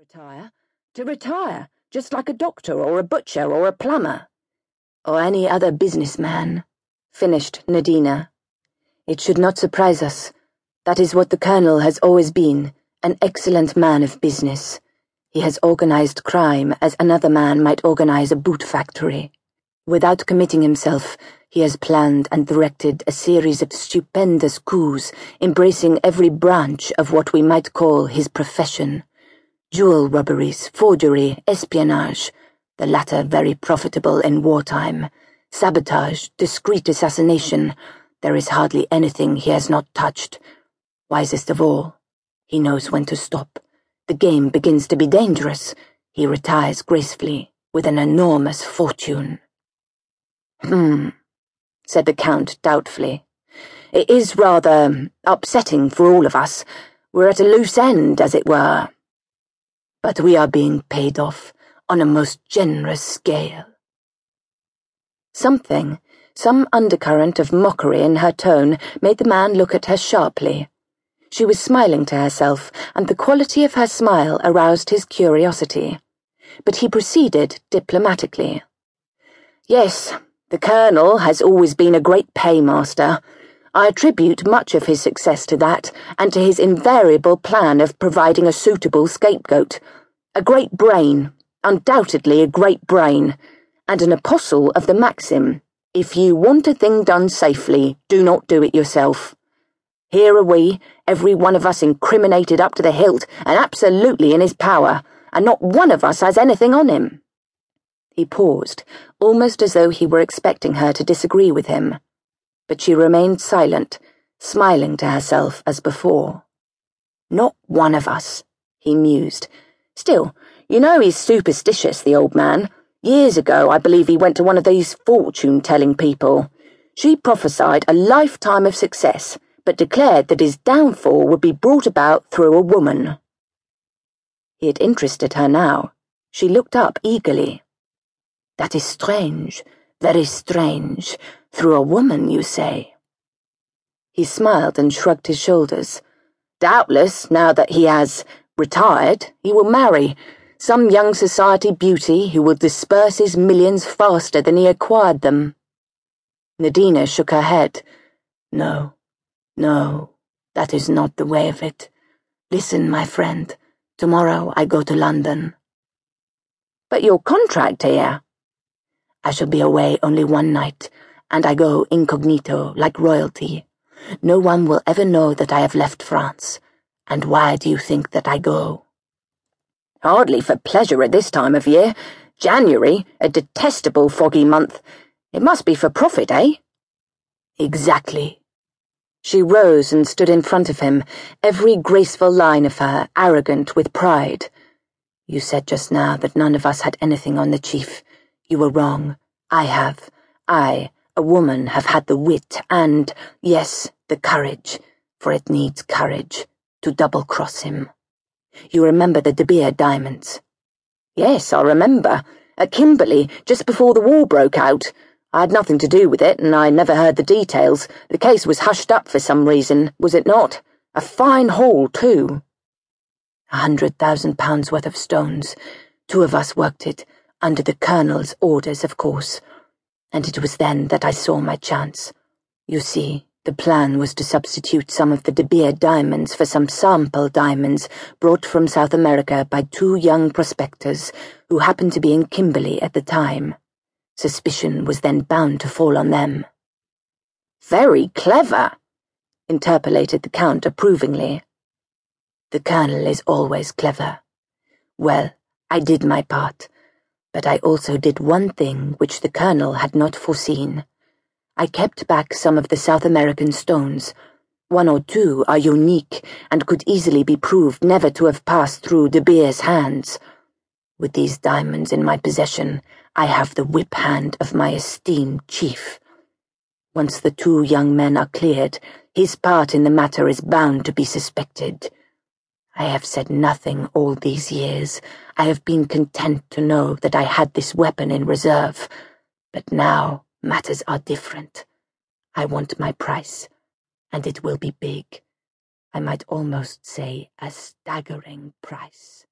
Retire? To retire, just like a doctor or a butcher or a plumber. Or any other businessman, finished Nadina. It should not surprise us. That is what the Colonel has always been an excellent man of business. He has organized crime as another man might organize a boot factory. Without committing himself, he has planned and directed a series of stupendous coups embracing every branch of what we might call his profession jewel robberies, forgery, espionage, the latter very profitable in wartime, sabotage, discreet assassination. There is hardly anything he has not touched. Wisest of all, he knows when to stop. The game begins to be dangerous. He retires gracefully with an enormous fortune. Hmm, said the Count doubtfully. It is rather upsetting for all of us. We're at a loose end, as it were but we are being paid off on a most generous scale. Something, some undercurrent of mockery in her tone, made the man look at her sharply. She was smiling to herself, and the quality of her smile aroused his curiosity. But he proceeded diplomatically. Yes, the Colonel has always been a great paymaster. I attribute much of his success to that, and to his invariable plan of providing a suitable scapegoat. A great brain, undoubtedly a great brain, and an apostle of the maxim if you want a thing done safely, do not do it yourself. Here are we, every one of us incriminated up to the hilt and absolutely in his power, and not one of us has anything on him. He paused, almost as though he were expecting her to disagree with him but she remained silent, smiling to herself as before. Not one of us, he mused. Still, you know he's superstitious, the old man. Years ago, I believe he went to one of these fortune telling people. She prophesied a lifetime of success, but declared that his downfall would be brought about through a woman. It interested her now. She looked up eagerly. That is strange, very strange. Through a woman, you say? He smiled and shrugged his shoulders. Doubtless, now that he has retired, he will marry some young society beauty who will disperse his millions faster than he acquired them. Nadina shook her head. No, no, that is not the way of it. Listen, my friend, tomorrow I go to London. But your contract here? I shall be away only one night and I go incognito, like royalty. No one will ever know that I have left France. And why do you think that I go? Hardly for pleasure at this time of year. January, a detestable foggy month. It must be for profit, eh? Exactly. She rose and stood in front of him, every graceful line of her arrogant with pride. You said just now that none of us had anything on the chief. You were wrong. I have. I a woman have had the wit and, yes, the courage, for it needs courage, to double cross him. You remember the De Beer diamonds? Yes, I remember. At Kimberley, just before the war broke out. I had nothing to do with it, and I never heard the details. The case was hushed up for some reason, was it not? A fine haul, too. A hundred thousand pounds worth of stones. Two of us worked it, under the Colonel's orders, of course and it was then that I saw my chance. You see, the plan was to substitute some of the De Beer diamonds for some sample diamonds brought from South America by two young prospectors who happened to be in Kimberley at the time. Suspicion was then bound to fall on them. Very clever, interpolated the Count approvingly. The Colonel is always clever. Well, I did my part but I also did one thing which the Colonel had not foreseen. I kept back some of the South American stones. One or two are unique and could easily be proved never to have passed through De Beer's hands. With these diamonds in my possession, I have the whip hand of my esteemed chief. Once the two young men are cleared, his part in the matter is bound to be suspected. I have said nothing all these years. I have been content to know that I had this weapon in reserve. But now matters are different. I want my price, and it will be big. I might almost say a staggering price.